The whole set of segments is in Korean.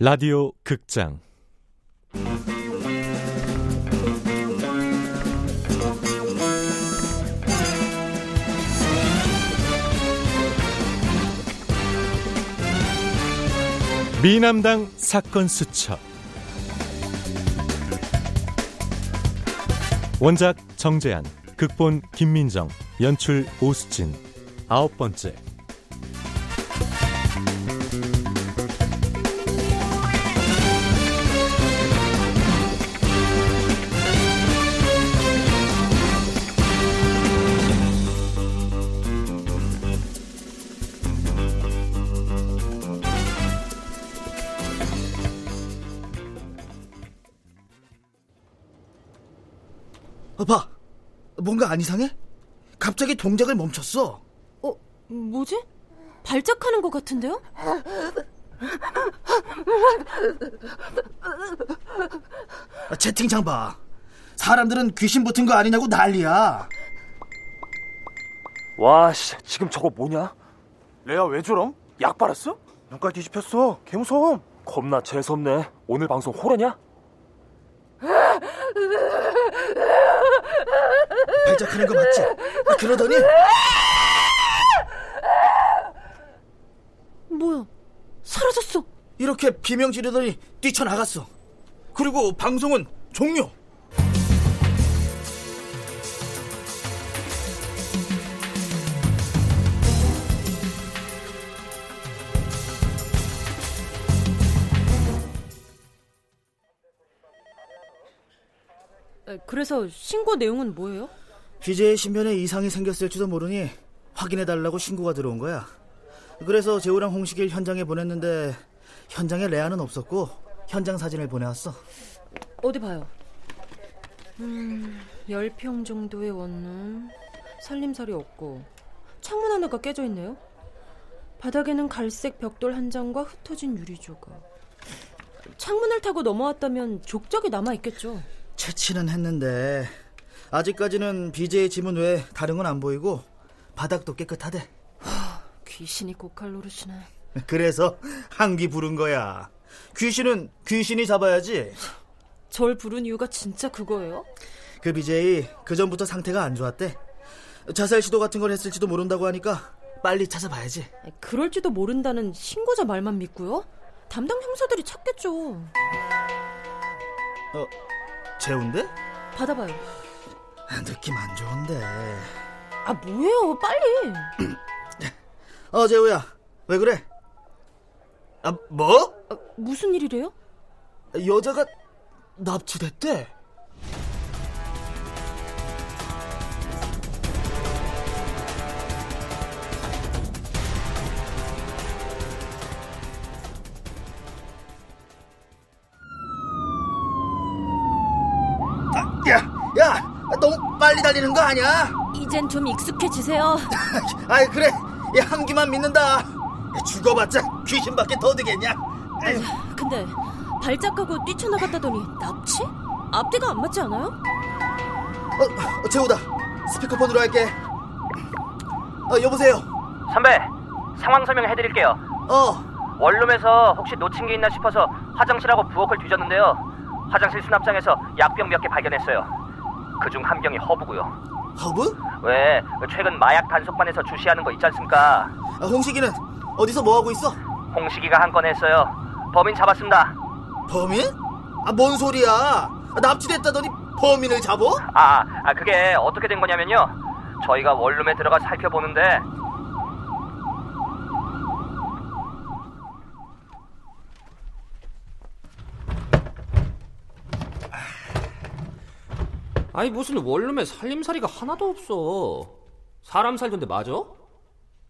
라디오 극장. 미남당 사건 수첩. 원작 정재한 극본 김민정 연출 오수진. 아홉 번째 뭔가 안 이상해? 갑자기 동작을 멈췄어. 어, 뭐지? 발작하는 것 같은데요? 아, 채팅창 봐. 사람들은 귀신 붙은 거 아니냐고 난리야. 와, 씨, 지금 저거 뭐냐? 레아 왜 저럼? 약 빨았어? 눈깔 뒤집혔어. 개무서움. 겁나 재수없네. 오늘 방송 호러냐? 발작하는 거 맞지? 아, 그러더니 뭐야? 사라졌어. 이렇게 비명 지르더니 뛰쳐나갔어. 그리고 방송은 종료. 에, 그래서 신고 내용은 뭐예요? BJ 신변에 이상이 생겼을지도 모르니 확인해달라고 신고가 들어온 거야. 그래서 재우랑 홍식일 현장에 보냈는데 현장에 레아는 없었고 현장 사진을 보내왔어. 어디 봐요. 음, 10평 정도의 원룸. 살림살이 없고 창문 하나가 깨져 있네요. 바닥에는 갈색 벽돌 한 장과 흩어진 유리 조각. 창문을 타고 넘어왔다면 족적이 남아 있겠죠. 채취는 했는데 아직까지는 BJ 지문 외에 다른 건 안 보이고 바닥도 깨끗하대. 귀신이 고칼 노릇이네. 그래서 한기 부른 거야. 귀신은 귀신이 잡아야지. 절 부른 이유가 진짜 그거예요? 그 BJ 그 전부터 상태가 안 좋았대. 자살 시도 같은 걸 했을지도 모른다고 하니까 빨리 찾아봐야지. 그럴지도 모른다는 신고자 말만 믿고요. 담당 형사들이 찾겠죠. 어, 재운데? 받아봐요. 느낌 안 좋은데. 아 뭐예요? 빨리. 어, 재우야. 왜 그래? 아, 뭐? 아, 무슨 일이래요? 여자가 납치됐대. 달리는 거 아니야? 이젠 좀 익숙해지세요. 아이 그래, 야, 한기만 믿는다. 죽어봤자 귀신밖에 더 되겠냐? 근데 발작하고 뛰쳐나갔다더니 납치? 앞뒤가 안 맞지 않아요? 어, 어, 재우다. 스피커폰으로 할게. 어, 여보세요. 선배, 상황 설명해드릴게요. 어, 원룸에서 혹시 놓친 게 있나 싶어서 화장실하고 부엌을 뒤졌는데요. 화장실 수납장에서 약병 몇 개 발견했어요. 그중 한 병이 허브고요. 허브? 왜 최근 마약 단속반에서 주시하는 거 있지 않습니까? 아, 홍식이는 어디서 뭐 하고 있어? 홍식이가 한 건 했어요. 범인 잡았습니다. 범인? 아, 뭔 소리야? 아, 납치됐다더니 범인을 잡어? 아, 아 그게 어떻게 된 거냐면요. 저희가 원룸에 들어가 살펴보는데 아니 무슨 원룸에 살림살이가 하나도 없어. 사람 살던데 맞아?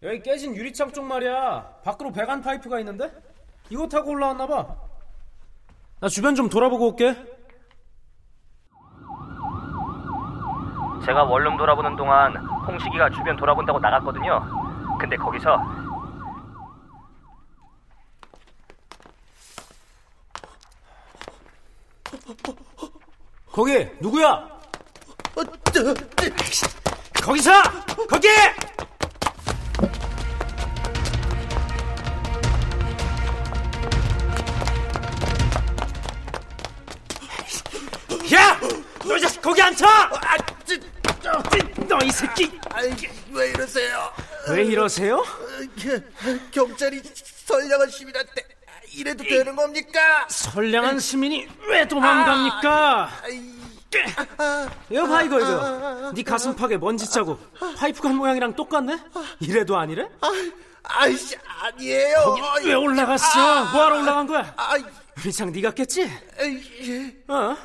여기 깨진 유리창 쪽 말이야 밖으로 배관 파이프가 있는데? 이거 타고 올라왔나 봐. 나 주변 좀 돌아보고 올게. 제가 원룸 돌아보는 동안 홍식이가 주변 돌아본다고 나갔거든요. 근데 거기서 거기 누구야? 거기서! 거기! 야너 자식 거기 앉혀! 아, 너이 새끼! 아, 왜 이러세요? 왜 이러세요? 경찰이 선량한 시민한테 이래도 되는 겁니까? 선량한 시민이 왜 도망갑니까? 아, 아 거봐 이거 이거 네 가슴팍에 먼지 자국 파이프관 모양이랑 똑같네? 이래도 아니래? 아이씨 아니에요. 왜 올라갔어? 뭐하러 올라간 거야? 아이, 위장 네가 깼지? 어?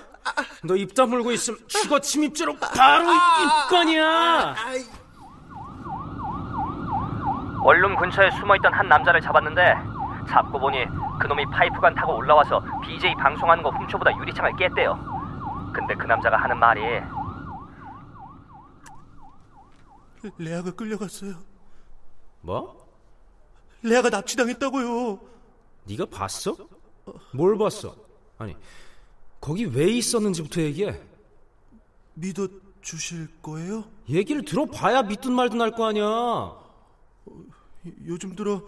너 입 다물고 있으면 죽어 침입죄로 바로 입건이야 아이, 원룸 근처에 숨어있던 한 남자를 잡았는데 잡고 보니 그놈이 파이프관 타고 올라와서 BJ 방송하는 거 훔쳐보다 유리창을 깼대요. 근데 그 남자가 하는 말이 레아가 끌려갔어요. 뭐? 레아가 납치당했다고요. 네가 봤어? 뭘 봤어? 아니 거기 왜 있었는지부터 얘기해 믿어 주실 거예요? 얘기를 들어봐야 믿든 말든 할 거 아니야 요즘 들어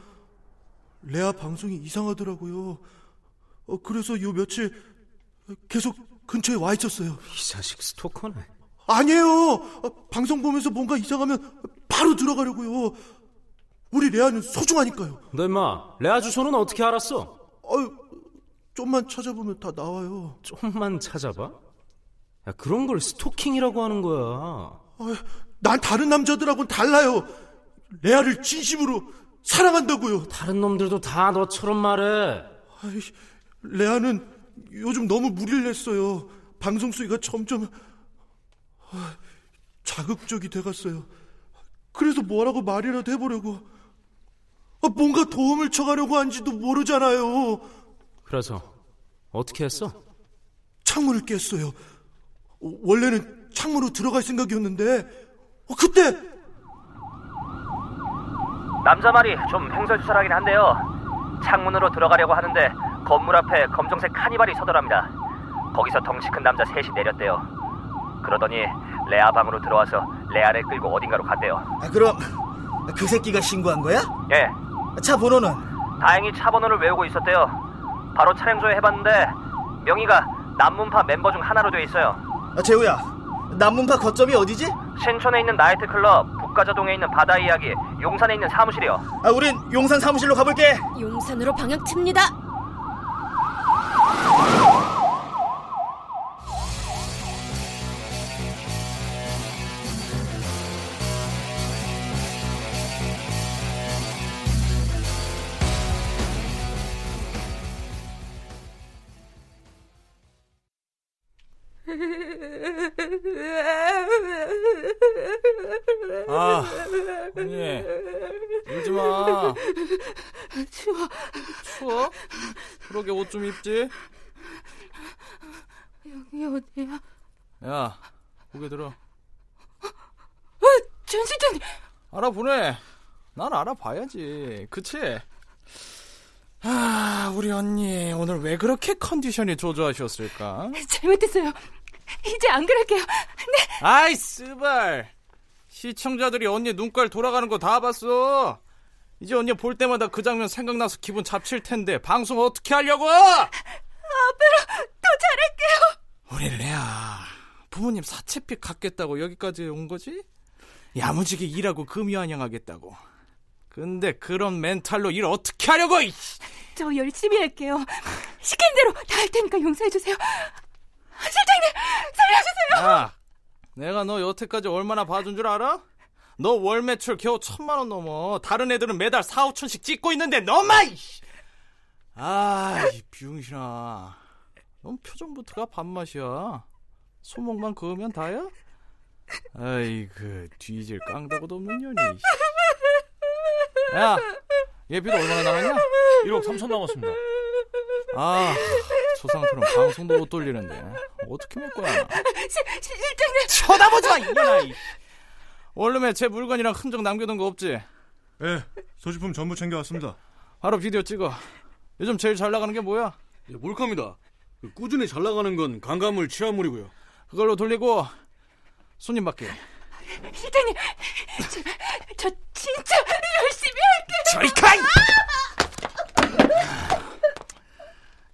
레아 방송이 이상하더라고요. 어, 그래서 요 며칠 계속 근처에 와 있었어요. 이 자식 스토커네 아니에요. 어, 방송 보면서 뭔가 이상하면 바로 들어가려고요. 우리 레아는 소중하니까요. 너 임마 레아 주소는 어떻게 알았어? 아유, 좀만 찾아보면 다 나와요. 좀만 찾아봐 야 그런 걸 스토킹이라고 하는 거야 아유, 난 다른 남자들하고는 달라요. 레아를 진심으로 사랑한다고요. 다른 놈들도 다 너처럼 말해 아이, 레아는 요즘 너무 무리를 했어요. 방송 수위가 점점 아, 자극적이 돼갔어요. 그래서 뭐라고 말이라도 해보려고. 아, 뭔가 도움을 쳐가려고 한지도 모르잖아요. 그래서 어떻게 했어? 창문을 깼어요. 어, 원래는 창문으로 들어갈 생각이었는데 어, 그때 남자 말이 좀 횡설수설하긴 한데요. 창문으로 들어가려고 하는데 건물 앞에 검정색 카니발이 서더랍니다. 거기서 덩치 큰 남자 셋이 내렸대요. 그러더니 레아 방으로 들어와서 레아를 끌고 어딘가로 갔대요. 아, 그럼 그 새끼가 신고한 거야? 예, 차 번호는? 다행히 차 번호를 외우고 있었대요. 바로 차량 조회 해봤는데 명의가 남문파 멤버 중 하나로 되어 있어요. 아, 재우야, 남문파 거점이 어디지? 신촌에 있는 나이트클럽, 북가저동에 있는 바다 이야기, 용산에 있는 사무실이요. 아, 우린 용산 사무실로 가볼게. 용산으로 방향 틉니다. 아, 언니, 울지 마. 추워. 추워? 그러게 옷 좀 입지. 여기 어디야? 야, 고개 들어. 전 실장님. 알아보네. 난 알아봐야지. 그치? 아, 우리 언니, 오늘 왜 그렇게 컨디션이 조조하셨을까? 잘못했어요. 이제 안 그럴게요. 아이, 스발. 시청자들이 언니 눈깔 돌아가는 거 다 봤어. 이제 언니 볼 때마다 그 장면 생각나서 기분 잡칠 텐데, 방송 어떻게 하려고? 앞으로 더 잘할게요. 우리 레아 부모님 사채빚 갚겠다고 여기까지 온 거지? 야무지게 일하고 금이환영하겠다고 근데 그런 멘탈로 일 어떻게 하려고 이저 열심히 할게요. 시킨 대로 다 할 테니까 용서해 주세요. 실장님 살려주세요. 야 내가 너 여태까지 얼마나 봐준 줄 알아? 너 월 매출 겨우 천만 원 넘어 다른 애들은 매달 4, 5천씩 찍고 있는데 너만 이씨. 아이 비용신아 넌 표정부터가 밥맛이야 소목만 그으면 다야? 아이그 뒤질 깡다고도 없는 년이 야 예비도 얼마나 남았냐? 1억 3천 남았습니다. 아, 저 상태로 방송도 못 돌리는데 어떻게 할 거야? 실장님 쳐다보지 마, 이년아. 이. 원룸에 제 물건이랑 흔적 남겨둔 거 없지? 예, 소지품 전부 챙겨왔습니다. 바로 비디오 찍어. 요즘 제일 잘 나가는 게 뭐야? 예, 몰카입니다. 그 꾸준히 잘 나가는 건 강가물 취한물이고요. 그걸로 돌리고 손님 받게. 실장님 저, 저 진짜 열심히 할게요. 저리 가!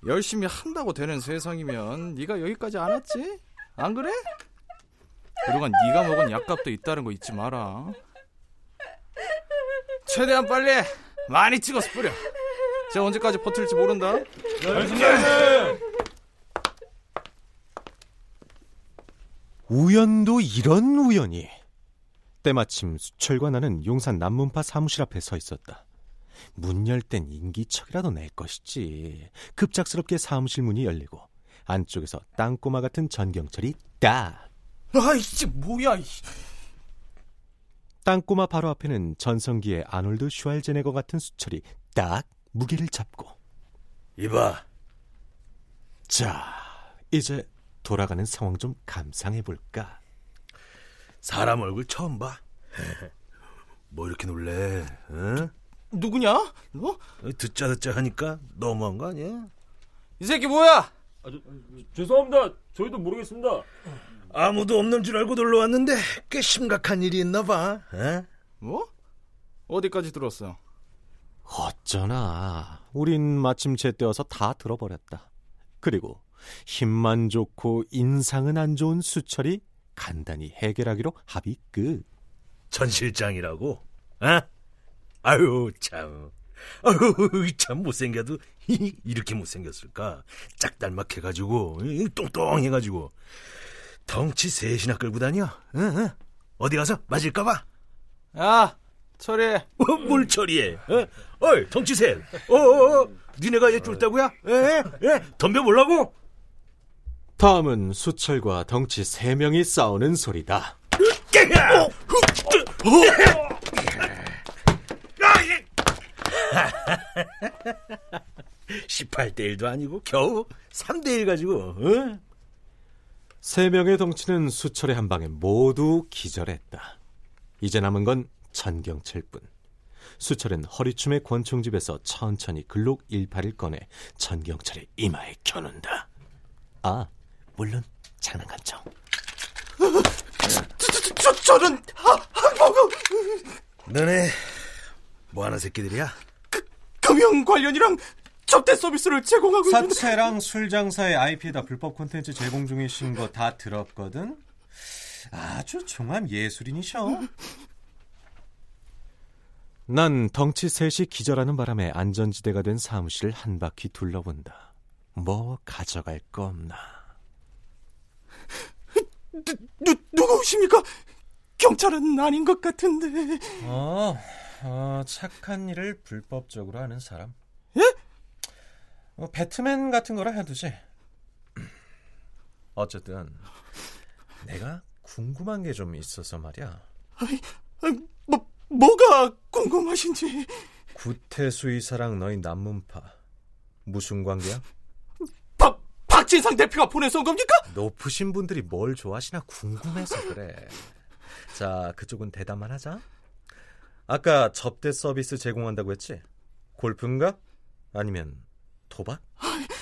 열심히 한다고 되는 세상이면 네가 여기까지 안 왔지? 안 그래? 그동안 네가 먹은 약값도 있다는 거 잊지 마라. 최대한 빨리 많이 찍어서 뿌려. 제가 언제까지 버틸지 모른다. 우연도 이런 우연이. 때마침 수철과 나는 용산 남문파 사무실 앞에 서 있었다. 문 열 땐 인기척이라도 낼 것이지. 급작스럽게 사무실 문이 열리고 안쪽에서 땅꼬마 같은 전경철이 딱. 아이씨 뭐야? 이씨. 땅꼬마 바로 앞에는 전성기의 아놀드 슈왈제네거 같은 수철이 딱 무게를 잡고. 이봐, 자, 이제 돌아가는 상황 좀 감상해 볼까. 사람 얼굴 처음 봐. 뭐 이렇게 놀래? 응? 누구냐? 너? 듣자 듣자 하니까 너무한 거 아니야? 이 새끼 뭐야? 죄송합니다. 저희도 모르겠습니다. 아무도 없는 줄 알고 놀러 왔는데 꽤 심각한 일이 있나 봐. 에? 뭐? 어디까지 들었어? 어쩌나. 우린 마침 제때여서 다 들어버렸다. 그리고 힘만 좋고 인상은 안 좋은 수철이 간단히 해결하기로 합의 끝. 전 실장이라고? 어? 아유 참. 아유 참 못생겨도 이렇게 못생겼을까? 짝달막해가지고 똥똥해가지고 덩치 셋이나 끌고 다녀. 응, 응. 어디 가서 맞을까봐. 야, 처리해. 어, 뭘 처리해? 어? 어이, 덩치 셋. 어, 어, 어. 니네가 얘 쫄다고야? 에, 에, 덤벼보려고? 다음은 수철과 덩치 세 명이 싸우는 소리다. 어, 어. 18대 1도 아니고 겨우 3대 1 가지고 어? 세 명의 덩치는 수철의 한 방에 모두 기절했다. 이제 남은 건 전경철뿐. 수철은 허리춤의 권총집에서 천천히 글록 18을 꺼내 전경철의 이마에 켜놓는다. 아, 물론 장난감총. 저, 저, 저런 항복음 너네 뭐하는 새끼들이야? 그, 금융 관련이랑 접대 서비스를 제공하고 있는 사채랑 술 장사의 IP에다 불법 콘텐츠 제공 중이신 거 다 들었거든. 아주 종합 예술인이셔. 난 덩치 셋이 기절하는 바람에 안전지대가 된 사무실을 한 바퀴 둘러본다. 뭐 가져갈 거 없나. 누, 누, 누구십니까? 경찰은 아닌 것 같은데. 어, 어, 착한 일을 불법적으로 하는 사람. 예? 뭐 배트맨 같은 거라 해두지. 어쨌든 내가 궁금한 게 좀 있어서 말이야. 아이, 아이, 뭐 뭐가 궁금하신지. 구태수 이사랑 너희 남문파 무슨 관계야? 박 박진상 대표가 보내서 겁니까? 높으신 분들이 뭘 좋아하시나 궁금해서 그래. 자, 그쪽은 대답만 하자. 아까 접대 서비스 제공한다고 했지? 골프인가? 아니면 도박?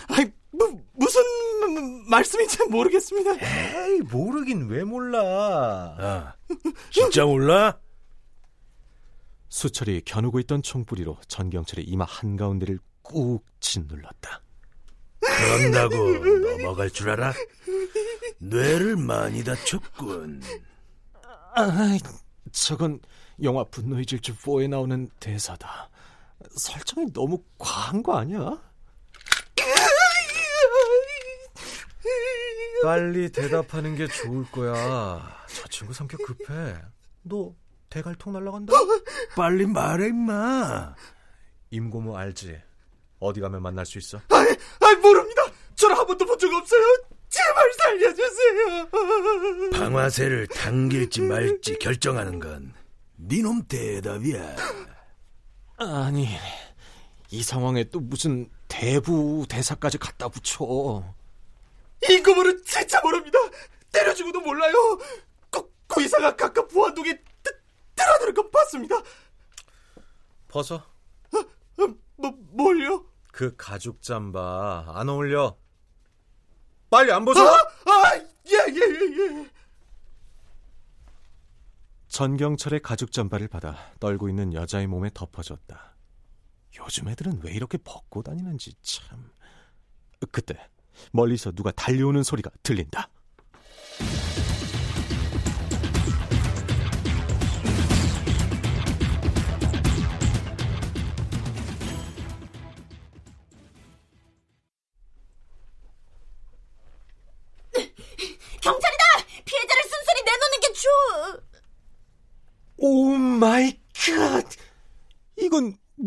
아이, 뭐, 무슨 말씀인지 모르겠습니다. 에이, 모르긴 왜 몰라. 아, 진짜 몰라? 수철이 겨누고 있던 총부리로 전경철의 이마 한가운데를 꾹 짓눌렀다. 그런다고 넘어갈 줄 알아? 뇌를 많이 다쳤군. 아, 저건 영화 분노의 질주 4에 나오는 대사다. 설정이 너무 과한 거 아니야? 빨리 대답하는 게 좋을 거야. 저 친구 성격 급해. 너 대갈통 날라간다? 빨리 말해 임마. 임고모 알지? 어디 가면 만날 수 있어? 아이, 아이 모릅니다. 저를 한 번도 본 적 없어요. 제발 살려주세요. 방아쇠를 당길지 말지 결정하는 건 니놈 대답이야. 아니, 이 상황에 또 무슨 대부 대사까지 갖다 붙여. 임금으로 진짜 모릅니다. 때려주고도 몰라요. 고, 고이사가 가끔 부안동에 드러드는 건 봤습니다. 벗어. 어, 어, 뭐, 뭘요? 그 가죽 잠바 안 어울려. 빨리 안 벗어. 아, 아, 예, 예, 예, 예. 전경철의 가죽 잠바를 받아 떨고 있는 여자의 몸에 덮어줬다. 요즘 애들은 왜 이렇게 벗고 다니는지 참. 그때 멀리서 누가 달려오는 소리가 들린다.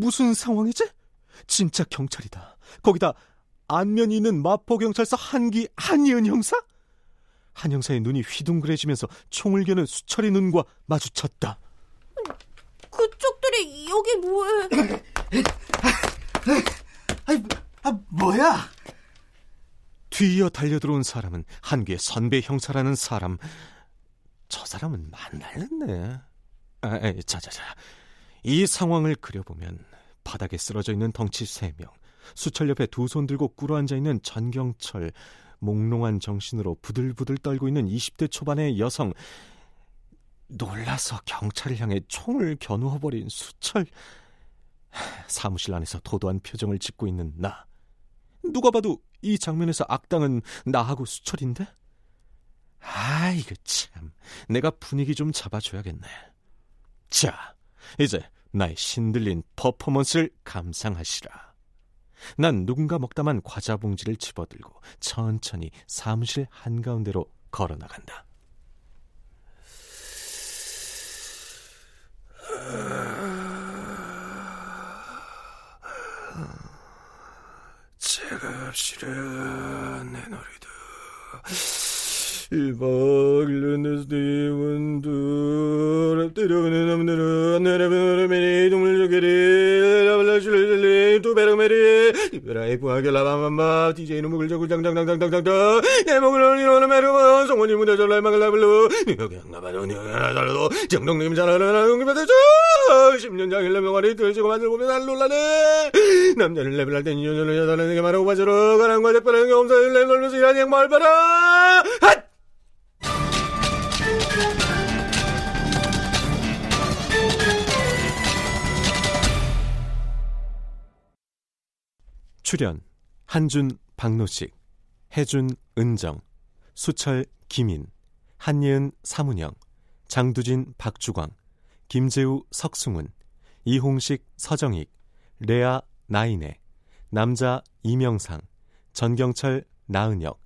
무슨 상황이지? 진짜 경찰이다. 거기다 안면이 있는 마포경찰서 한기 한이은 형사? 한 형사의 눈이 휘둥그레지면서 총을 겨는 수철의 눈과 마주쳤다. 그쪽들이 여기 뭐해? 아, 뭐야? 뒤이어 달려들어온 사람은 한귀의 선배 형사라는 사람. 저 사람은 만날렸네. 아, 자자자. 이 상황을 그려보면 바닥에 쓰러져 있는 덩치 3명, 수철 옆에 두 손 들고 꿇어앉아 있는 전경철, 몽롱한 정신으로 부들부들 떨고 있는 20대 초반의 여성, 놀라서 경찰을 향해 총을 겨누어버린 수철, 사무실 안에서 도도한 표정을 짓고 있는 나. 누가 봐도 이 장면에서 악당은 나하고 수철인데? 아, 이거 참. 내가 분위기 좀 잡아줘야겠네. 자, 이제 나의 신들린 퍼포먼스를 감상하시라. 난 누군가 먹다만 과자 봉지를 집어들고 천천히 사무실 한가운데로 걸어 나간다. 제가 합시라 내 놀이도 일박일년에서 대원두 때려가는 남들은 내려가는 메리 동물조개리 라발라슐레 두베르메리 이베라이 부하겔라바맘마 디제이는 목을 자고 장장장장장장 내 목을 올리는 메르만 성원이 무대 전라이 망을라블루 여기 양나바는 여기 하나 달라도 정동님 잘하는 용기받아줘 10년 장일 명화리 들지고 만들고 날 놀라네. 남자를 레벨할 땐 여자를 내게 말하고 바지러 가랑과 작별한 경사를 내놀면서 일하는 양말 봐라 출연 한준 박노식 해준 은정 수철 김인 한예은 사문영 장두진 박주광 김재우 석승훈 이홍식 서정익 레아 나인애 남자 이명상 전경철 나은혁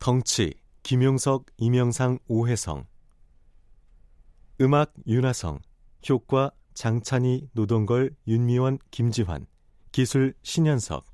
덩치 김용석 이명상 오혜성 음악 윤하성 효과 장찬희 노동걸 윤미원 김지환 기술 신현석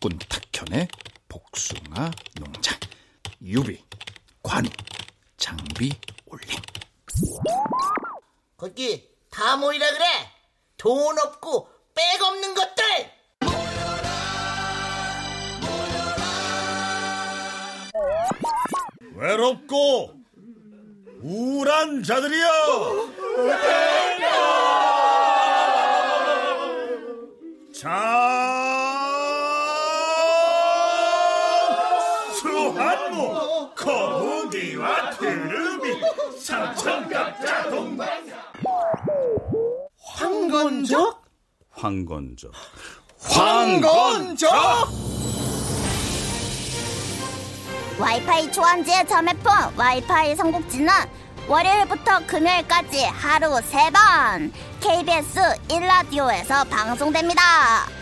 탁군 탁현의 복숭아 농장. 유비 관우 장비 올림. 거기 다 모이라 그래. 돈 없고 백 없는 것들. 외롭고 우울한 자들이여. 자 수한무 거북이와 트름이 삼천갑자 동반 황건적? 황건적 황건적? 와이파이 초안지의 자매폰 와이파이 삼국지는 월요일부터 금요일까지 하루 3번 KBS 1라디오에서 방송됩니다.